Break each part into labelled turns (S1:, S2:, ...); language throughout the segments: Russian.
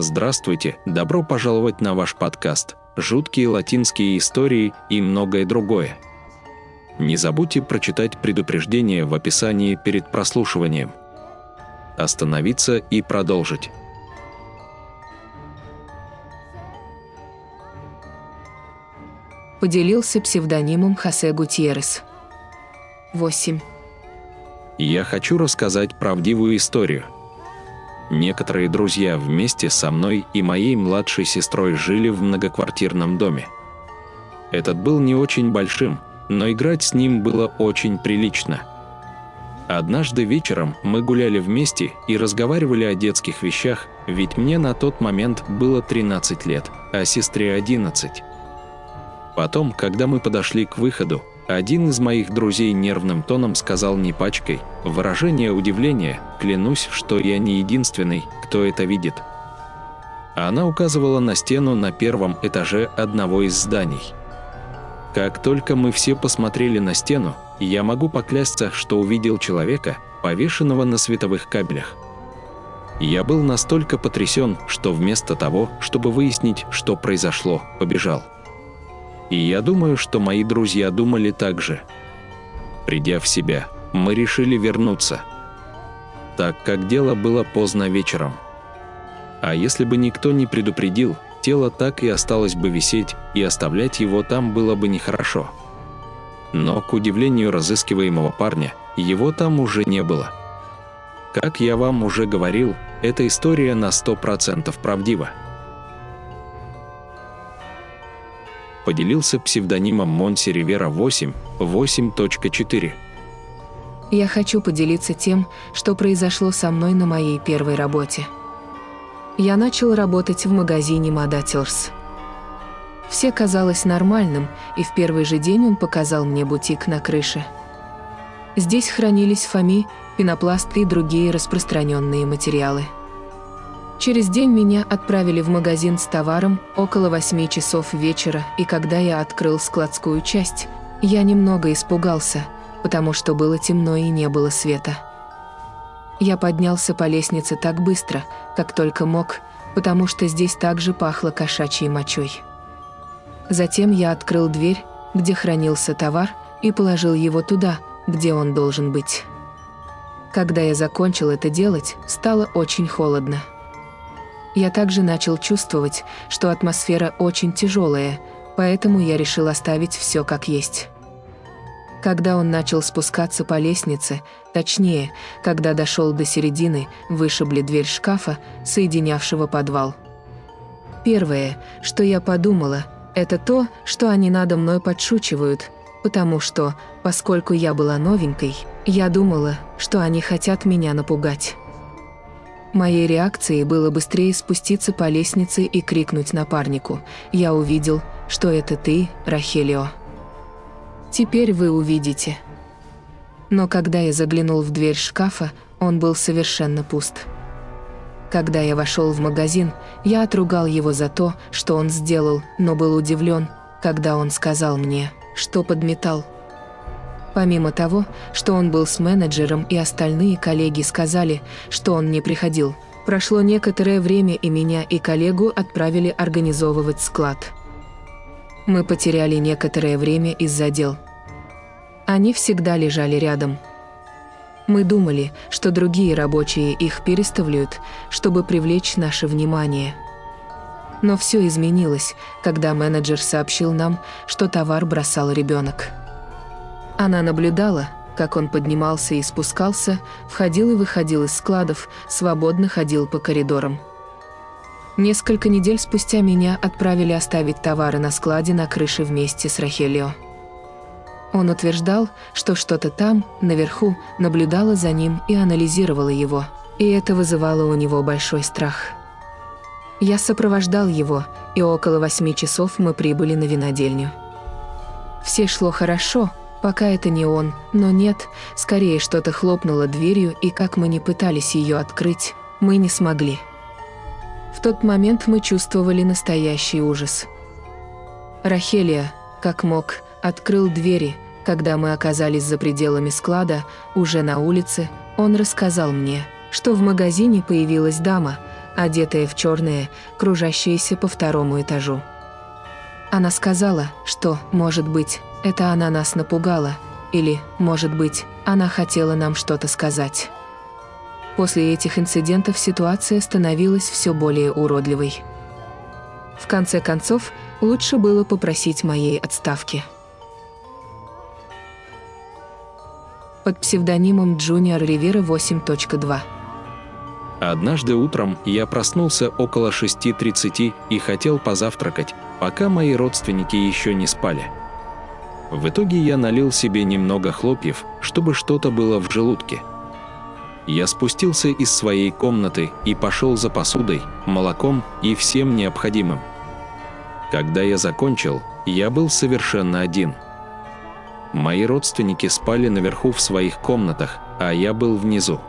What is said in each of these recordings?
S1: Здравствуйте, добро пожаловать на ваш подкаст «Жуткие латинские истории» и многое другое. Не забудьте прочитать предупреждение в описании перед прослушиванием. Остановиться и продолжить.
S2: Поделился псевдонимом Хосе Гутьеррес. 8.
S1: Я хочу рассказать правдивую историю. Некоторые друзья вместе со мной и моей младшей сестрой жили в многоквартирном доме. Этот был не очень большим, но играть с ним было очень прилично. Однажды вечером мы гуляли вместе и разговаривали о детских вещах, ведь мне на тот момент было 13 лет, а сестре 11. Потом, когда мы подошли к выходу, один из моих друзей нервным тоном сказал не пачкой, выражение удивления, клянусь, что я не единственный, кто это видит. Она указывала на стену на первом этаже одного из зданий. Как только мы все посмотрели на стену, я могу поклясться, что увидел человека, повешенного на световых кабелях. Я был настолько потрясен, что вместо того, чтобы выяснить, что произошло, побежал. И я думаю, что мои друзья думали так же. Придя в себя, мы решили вернуться. Так как дело было поздно вечером. А если бы никто не предупредил, тело так и осталось бы висеть, и оставлять его там было бы нехорошо. Но, к удивлению разыскиваемого парня, его там уже не было. Как я вам уже говорил, эта история на 100% правдива. Поделился псевдонимом Монси Ривера 8, 8.4.
S2: Я хочу поделиться тем, что произошло со мной на моей первой работе. Я начал работать в магазине Мадателс. Все казалось нормальным, и в первый же день он показал мне бутик на крыше. Здесь хранились фоми, пенопласты и другие распространенные материалы – Через день меня отправили в магазин с товаром около восьми часов вечера, и когда я открыл складскую часть, я немного испугался, потому что было темно и не было света. Я поднялся по лестнице так быстро, как только мог, потому что здесь также пахло кошачьей мочой. Затем я открыл дверь, где хранился товар, и положил его туда, где он должен быть. Когда я закончил это делать, стало очень холодно. Я также начал чувствовать, что атмосфера очень тяжелая, поэтому я решил оставить все как есть. Когда он начал спускаться по лестнице, точнее, когда дошел до середины, вышибли дверь шкафа, соединявшего подвал. Первое, что я подумала, это то, что они надо мной подшучивают, потому что, поскольку я была новенькой, я думала, что они хотят меня напугать. Моей реакцией было быстрее спуститься по лестнице и крикнуть напарнику. Я увидел, что это ты, Рахелио. Теперь вы увидите. Но когда я заглянул в дверь шкафа, он был совершенно пуст. Когда я вошел в магазин, я отругал его за то, что он сделал, но был удивлен, когда он сказал мне, что подметал. Помимо того, что он был с менеджером и остальные коллеги сказали, что он не приходил, прошло некоторое время и меня и коллегу отправили организовывать склад. Мы потеряли некоторое время из-за дел. Они всегда лежали рядом. Мы думали, что другие рабочие их переставляют, чтобы привлечь наше внимание. Но все изменилось, когда менеджер сообщил нам, что товар бросал ребенок. Она наблюдала, как он поднимался и спускался, входил и выходил из складов, свободно ходил по коридорам. Несколько недель спустя меня отправили оставить товары на складе на крыше вместе с Рахелио. Он утверждал, что что-то там, наверху, наблюдало за ним и анализировало его, и это вызывало у него большой страх. Я сопровождал его, и около восьми часов мы прибыли на винодельню. Все шло хорошо, Пока это не он, но нет, скорее что-то хлопнуло дверью, и как мы не пытались ее открыть, мы не смогли. В тот момент мы чувствовали настоящий ужас. Рахелия, как мог, открыл двери, когда мы оказались за пределами склада, уже на улице, он рассказал мне, что в магазине появилась дама, одетая в черное, кружащаяся по второму этажу. Она сказала, что, может быть, это она нас напугала, или, может быть, она хотела нам что-то сказать. После этих инцидентов ситуация становилась все более уродливой. В конце концов, лучше было попросить моей отставки. Под псевдонимом Junior Rivera 8.2
S1: Однажды утром я проснулся около 6.30 и хотел позавтракать, пока мои родственники еще не спали. В итоге я налил себе немного хлопьев, чтобы что-то было в желудке. Я спустился из своей комнаты и пошел за посудой, молоком и всем необходимым. Когда я закончил, я был совершенно один. Мои родственники спали наверху в своих комнатах, а я был внизу.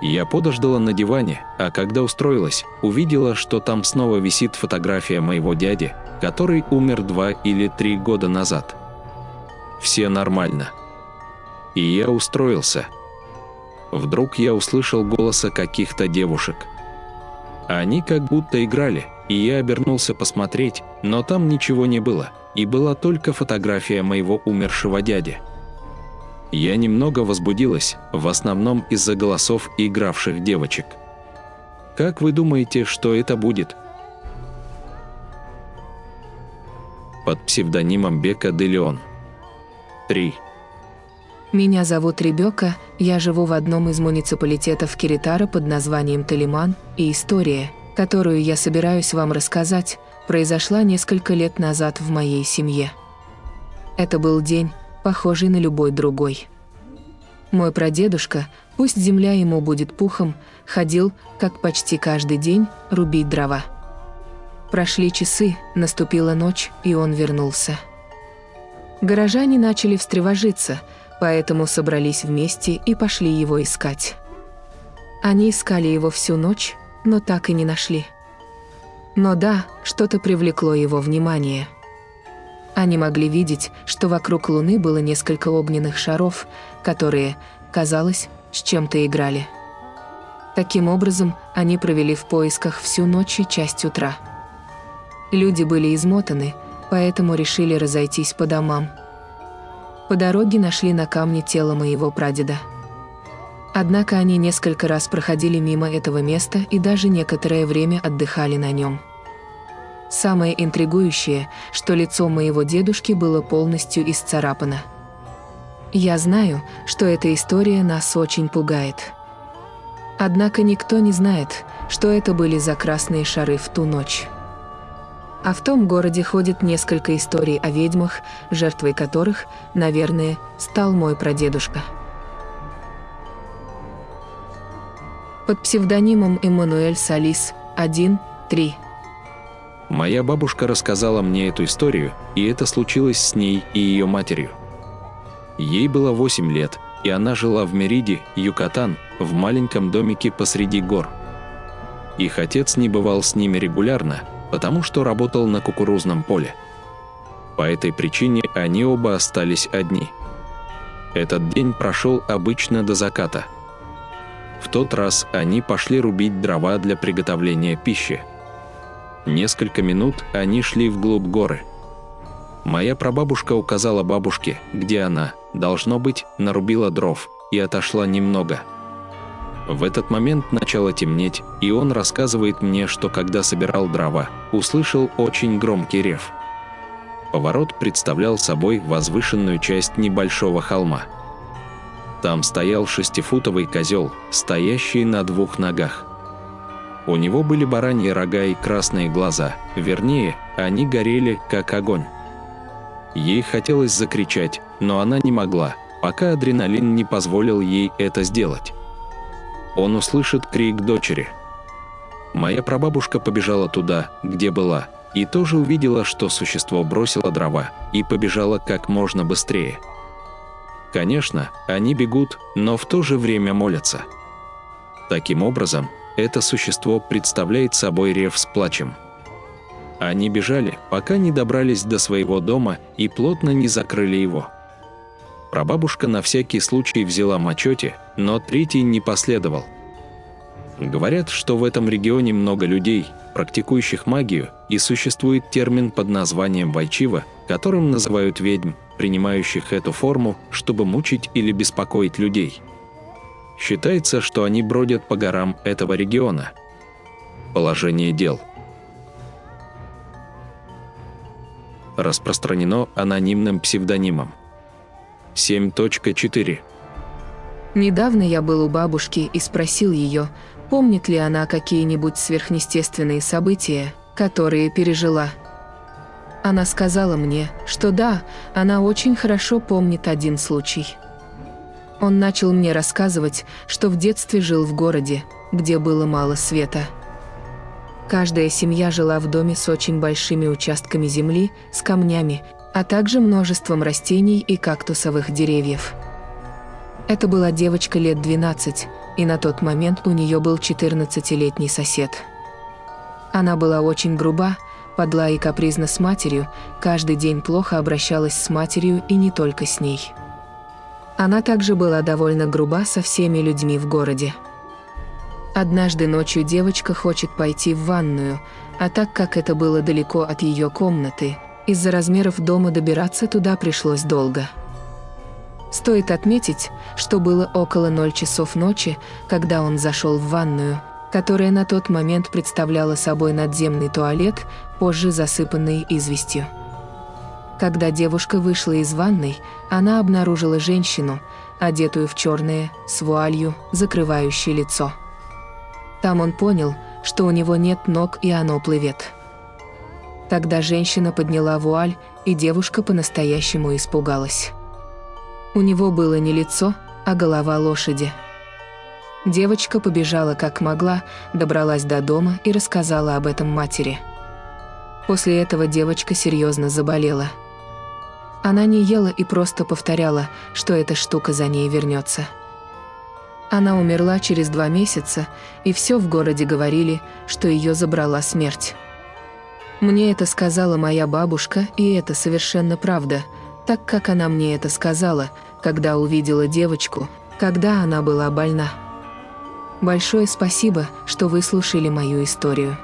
S1: Я подождала на диване, а когда устроилась, увидела, что там снова висит фотография моего дяди, который умер два или три года назад. Все нормально. И я устроился. Вдруг я услышал голоса каких-то девушек. Они как будто играли, и я обернулся посмотреть, но там ничего не было, и была только фотография моего умершего дяди. Я немного возбудилась, в основном из-за голосов игравших девочек. Как вы думаете, что это будет? Под псевдонимом Бека де Леон. 3.
S2: Меня зовут Ребека, я живу в одном из муниципалитетов Киритара под названием Талиман, и история, которую я собираюсь вам рассказать, произошла несколько лет назад в моей семье. Это был день, похожий на любой другой. Мой прадедушка, пусть земля ему будет пухом, ходил, как почти каждый день, рубить дрова. Прошли часы, наступила ночь, и он вернулся. Горожане начали встревожиться, поэтому собрались вместе и пошли его искать. Они искали его всю ночь, но так и не нашли. Но да, что-то привлекло его внимание – они могли видеть, что вокруг Луны было несколько огненных шаров, которые, казалось, с чем-то играли. Таким образом, они провели в поисках всю ночь и часть утра. Люди были измотаны, поэтому решили разойтись по домам. По дороге нашли на камне тело моего прадеда. Однако они несколько раз проходили мимо этого места и даже некоторое время отдыхали на нем. Самое интригующее, что лицо моего дедушки было полностью исцарапано. Я знаю, что эта история нас очень пугает. Однако никто не знает, что это были за красные шары в ту ночь. А в том городе ходит несколько историй о ведьмах, жертвой которых, наверное, стал мой прадедушка. Под псевдонимом Эммануэль Салис 1, 3.
S1: Моя бабушка рассказала мне эту историю, и это случилось с ней и ее матерью. Ей было 8 лет, и она жила в Мериде, Юкатан, в маленьком домике посреди гор. Их отец не бывал с ними регулярно, потому что работал на кукурузном поле. По этой причине они оба остались одни. Этот день прошел обычно до заката. В тот раз они пошли рубить дрова для приготовления пищи. Несколько минут они шли вглубь горы. Моя прабабушка указала бабушке, где она, должно быть, нарубила дров, и отошла немного. В этот момент начало темнеть, и он рассказывает мне, что когда собирал дрова, услышал очень громкий рев. Поворот представлял собой возвышенную часть небольшого холма. Там стоял шестифутовый козел, стоящий на двух ногах. У него были бараньи рога и красные глаза, вернее, они горели, как огонь. Ей хотелось закричать, но она не могла, пока адреналин не позволил ей это сделать. Он услышит крик дочери. Моя прабабушка побежала туда, где была, и тоже увидела, что существо бросило дрова и побежало как можно быстрее. Конечно, они бегут, но в то же время молятся. Таким образом, это существо представляет собой рев с плачем. Они бежали, пока не добрались до своего дома и плотно не закрыли его. Прабабушка на всякий случай взяла мачете, но третий не последовал. Говорят, что в этом регионе много людей, практикующих магию, и существует термин под названием «вайчива», которым называют ведьм, принимающих эту форму, чтобы мучить или беспокоить людей. Считается, что они бродят по горам этого региона. Положение дел. Распространено анонимным псевдонимом. 7.4
S2: Недавно я был у бабушки и спросил ее, помнит ли она какие-нибудь сверхъестественные события, которые пережила. Она сказала мне, что да, она очень хорошо помнит один случай. Он начал мне рассказывать, что в детстве жил в городе, где было мало света. Каждая семья жила в доме с очень большими участками земли, с камнями, а также множеством растений и кактусовых деревьев. Это была девочка лет 12, и на тот момент у нее был 14-летний сосед. Она была очень груба, подла и капризна с матерью, каждый день плохо обращалась с матерью и не только с ней. Она также была довольно груба со всеми людьми в городе. Однажды ночью девочка хочет пойти в ванную, а так как это было далеко от ее комнаты, из-за размеров дома добираться туда пришлось долго. Стоит отметить, что было около 0 часов ночи, когда он зашел в ванную, которая на тот момент представляла собой надземный туалет, позже засыпанный известью. Когда девушка вышла из ванной, она обнаружила женщину, одетую в черное, с вуалью, закрывающей лицо. Там он понял, что у него нет ног и оно плывет. Тогда женщина подняла вуаль, и девушка по-настоящему испугалась. У него было не лицо, а голова лошади. Девочка побежала как могла, добралась до дома и рассказала об этом матери. После этого девочка серьезно заболела. Она не ела и просто повторяла, что эта штука за ней вернется. Она умерла через два месяца, и все в городе говорили, что ее забрала смерть. Мне это сказала моя бабушка, и это совершенно правда – так как она мне это сказала, когда увидела девочку, когда она была больна. Большое спасибо, что выслушали мою историю.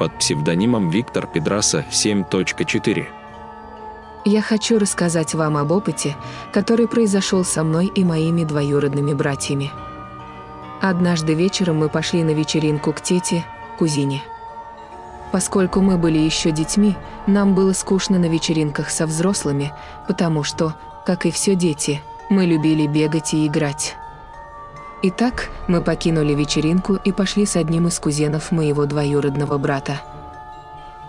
S1: Под псевдонимом Виктор Педраса 7.4
S2: Я хочу рассказать вам об опыте, который произошел со мной и моими двоюродными братьями. Однажды вечером мы пошли на вечеринку к тете, кузине. Поскольку мы были еще детьми, нам было скучно на вечеринках со взрослыми, потому что, как и все дети, мы любили бегать и играть. Итак, мы покинули вечеринку и пошли с одним из кузенов моего двоюродного брата.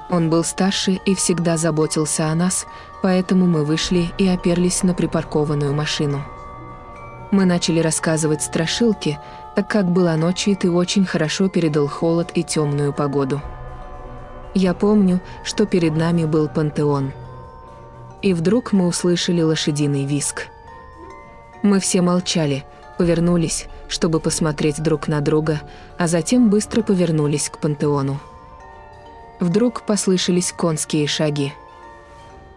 S2: Он был старше и всегда заботился о нас, поэтому мы вышли и оперлись на припаркованную машину. Мы начали рассказывать страшилки, так как была ночь и ты очень хорошо передал холод и темную погоду. Я помню, что перед нами был пантеон. И вдруг мы услышали лошадиный виск. Мы все молчали, повернулись, чтобы посмотреть друг на друга, а затем быстро повернулись к пантеону. Вдруг послышались конские шаги.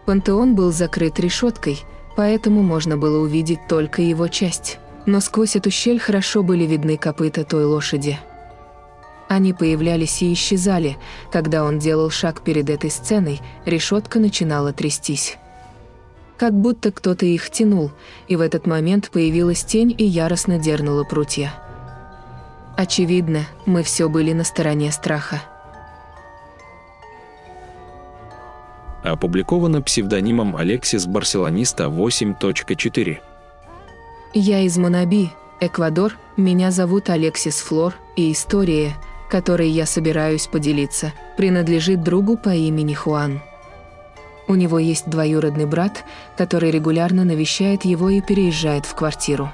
S2: Пантеон был закрыт решеткой, поэтому можно было увидеть только его часть, но сквозь эту щель хорошо были видны копыта той лошади. Они появлялись и исчезали. Когда он делал шаг перед этой сценой, решетка начинала трястись. Как будто кто-то их тянул, и в этот момент появилась тень и яростно дернула прутья. Очевидно, мы все были на стороне страха.
S1: Опубликовано псевдонимом Алексис Барселониста 8.4.
S2: Я из Монаби, Эквадор, меня зовут Алексис Флор, и история – которой я собираюсь поделиться, принадлежит другу по имени Хуан. У него есть двоюродный брат, который регулярно навещает его и переезжает в квартиру.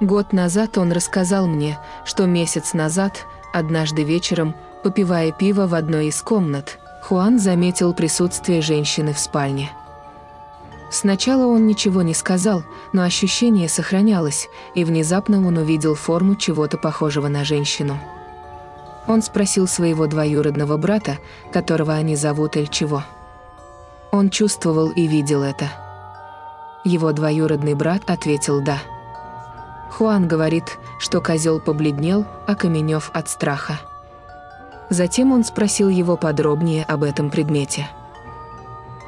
S2: Год назад он рассказал мне, что месяц назад, однажды вечером, попивая пиво в одной из комнат, Хуан заметил присутствие женщины в спальне. Сначала он ничего не сказал, но ощущение сохранялось, и внезапно он увидел форму чего-то похожего на женщину. Он спросил своего двоюродного брата, которого они зовут Эльчего. Он чувствовал и видел это. Его двоюродный брат ответил «да». Хуан говорит, что козел побледнел, окаменев от страха. Затем он спросил его подробнее об этом предмете.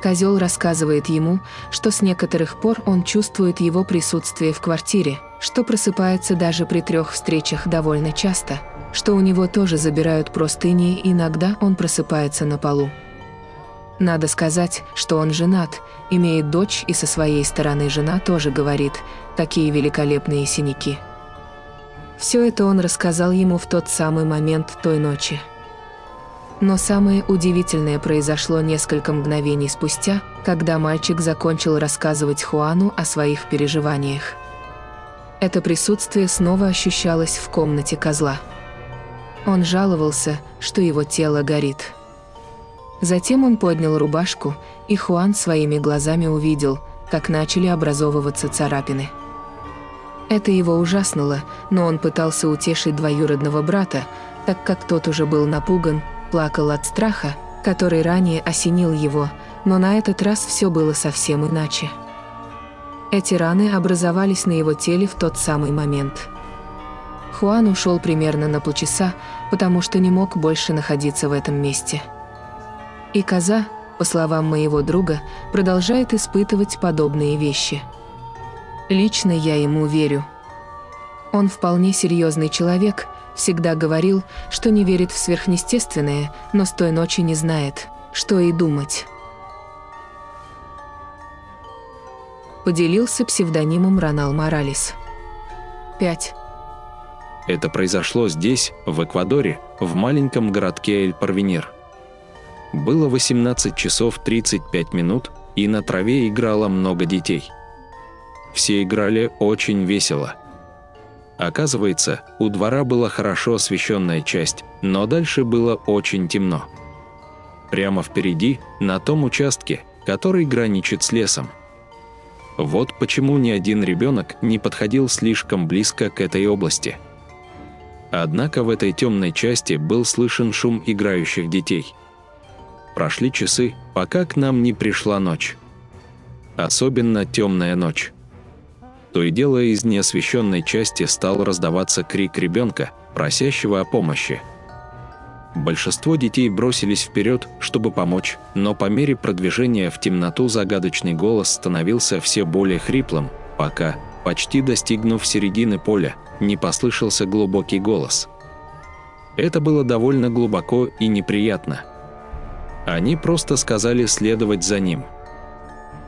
S2: Козел рассказывает ему, что с некоторых пор он чувствует его присутствие в квартире, что просыпается даже при трех встречах довольно часто, что у него тоже забирают простыни и иногда он просыпается на полу. Надо сказать, что он женат, имеет дочь и со своей стороны жена тоже говорит «такие великолепные синяки». Все это он рассказал ему в тот самый момент той ночи. Но самое удивительное произошло несколько мгновений спустя, когда мальчик закончил рассказывать Хуану о своих переживаниях. Это присутствие снова ощущалось в комнате козла. Он жаловался, что его тело горит. Затем он поднял рубашку, и Хуан своими глазами увидел, как начали образовываться царапины. Это его ужаснуло, но он пытался утешить двоюродного брата, так как тот уже был напуган, плакал от страха, который ранее осенил его, но на этот раз все было совсем иначе. Эти раны образовались на его теле в тот самый момент. Хуан ушел примерно на полчаса, потому что не мог больше находиться в этом месте. И коза, по словам моего друга, продолжает испытывать подобные вещи. Лично я ему верю. Он вполне серьезный человек – всегда говорил, что не верит в сверхъестественное, но с той ночи не знает, что и думать. Поделился псевдонимом Ронал Моралес. 5.
S1: Это произошло здесь, в Эквадоре, в маленьком городке Эль-Парвенир. Было 18 часов 35 минут, и на траве играло много детей. Все играли очень весело – Оказывается, у двора была хорошо освещенная часть, но дальше было очень темно. Прямо впереди, на том участке, который граничит с лесом. Вот почему ни один ребенок не подходил слишком близко к этой области. Однако в этой темной части был слышен шум играющих детей. Прошли часы, пока к нам не пришла ночь. Особенно темная ночь. То и дело из неосвещенной части стал раздаваться крик ребенка, просящего о помощи. Большинство детей бросились вперед, чтобы помочь, но по мере продвижения в темноту загадочный голос становился все более хриплым, пока, почти достигнув середины поля, не послышался глубокий голос. Это было довольно глубоко и неприятно. Они просто сказали следовать за ним –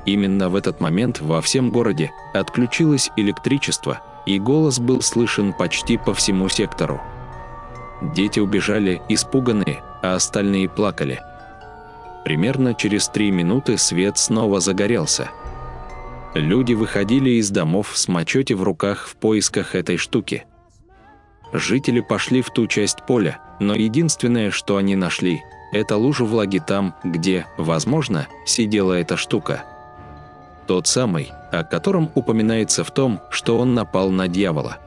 S1: Именно в этот момент во всем городе отключилось электричество, и голос был слышен почти по всему сектору. Дети убежали испуганные, а остальные плакали. Примерно через три минуты свет снова загорелся. Люди выходили из домов с мачете в руках в поисках этой штуки. Жители пошли в ту часть поля, но единственное, что они нашли, это лужу влаги там, где, возможно, сидела эта штука – тот самый, о котором упоминается в том, что он напал на дьявола.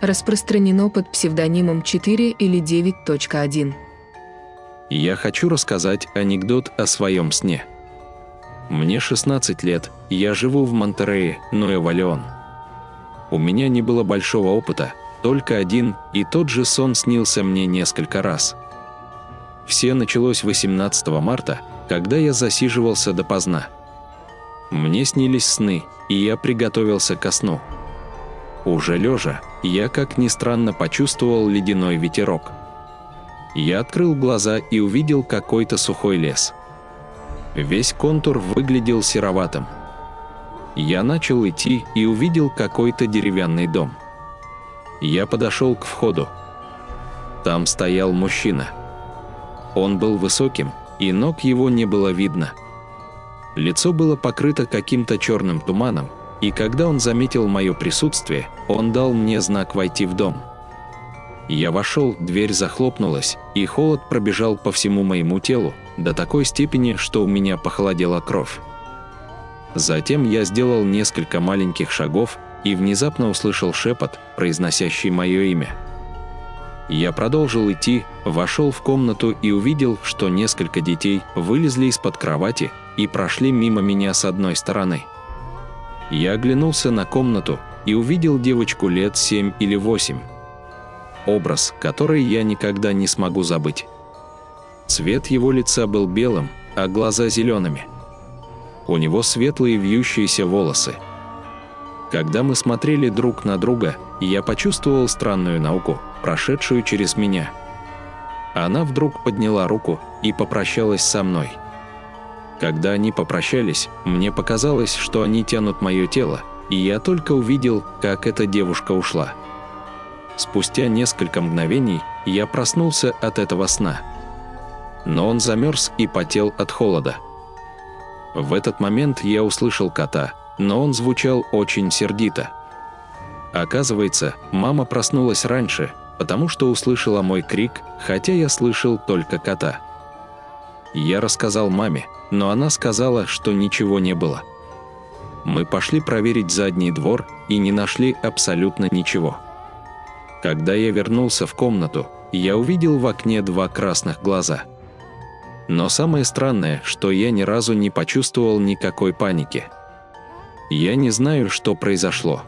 S2: Распространено под псевдонимом 4 или 9.1.
S1: Я хочу рассказать анекдот о своем сне. Мне 16 лет, я живу в Монтерее, Нуэва-Леон. У меня не было большого опыта, только один, и тот же сон снился мне несколько раз. Все началось 18 марта, когда я засиживался допоздна. Мне снились сны, и я приготовился ко сну. Уже лежа, я, как ни странно, почувствовал ледяной ветерок. Я открыл глаза и увидел какой-то сухой лес. Весь контур выглядел сероватым. Я начал идти и увидел какой-то деревянный дом. Я подошел к входу. Там стоял мужчина. Он был высоким, и ног его не было видно. Лицо было покрыто каким-то черным туманом, и когда он заметил мое присутствие, он дал мне знак войти в дом. Я вошел, дверь захлопнулась, и холод пробежал по всему моему телу, до такой степени, что у меня похолодела кровь. Затем я сделал несколько маленьких шагов и внезапно услышал шепот, произносящий мое имя – я продолжил идти, вошел в комнату и увидел, что несколько детей вылезли из-под кровати и прошли мимо меня с одной стороны. Я оглянулся на комнату и увидел девочку лет семь или восемь. Образ, который я никогда не смогу забыть. Цвет его лица был белым, а глаза зелеными. У него светлые вьющиеся волосы. Когда мы смотрели друг на друга, я почувствовал странную науку, прошедшую через меня. Она вдруг подняла руку и попрощалась со мной. Когда они попрощались, мне показалось, что они тянут мое тело, и я только увидел, как эта девушка ушла. Спустя несколько мгновений я проснулся от этого сна. Но он замерз и потел от холода. В этот момент я услышал кота, но он звучал очень сердито. Оказывается, мама проснулась раньше, потому что услышала мой крик, хотя я слышал только кота. Я рассказал маме, но она сказала, что ничего не было. Мы пошли проверить задний двор и не нашли абсолютно ничего. Когда я вернулся в комнату, я увидел в окне два красных глаза. Но самое странное, что я ни разу не почувствовал никакой паники. Я не знаю, что произошло.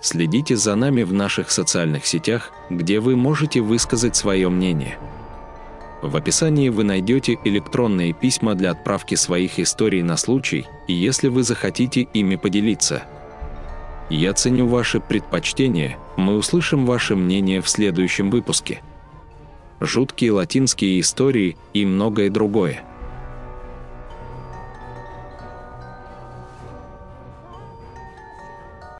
S1: Следите за нами в наших социальных сетях, где вы можете высказать свое мнение. В описании вы найдете электронные письма для отправки своих историй на случай, если вы захотите ими поделиться. Я ценю ваши предпочтения, мы услышим ваше мнение в следующем выпуске. Жуткие латинские истории и многое другое.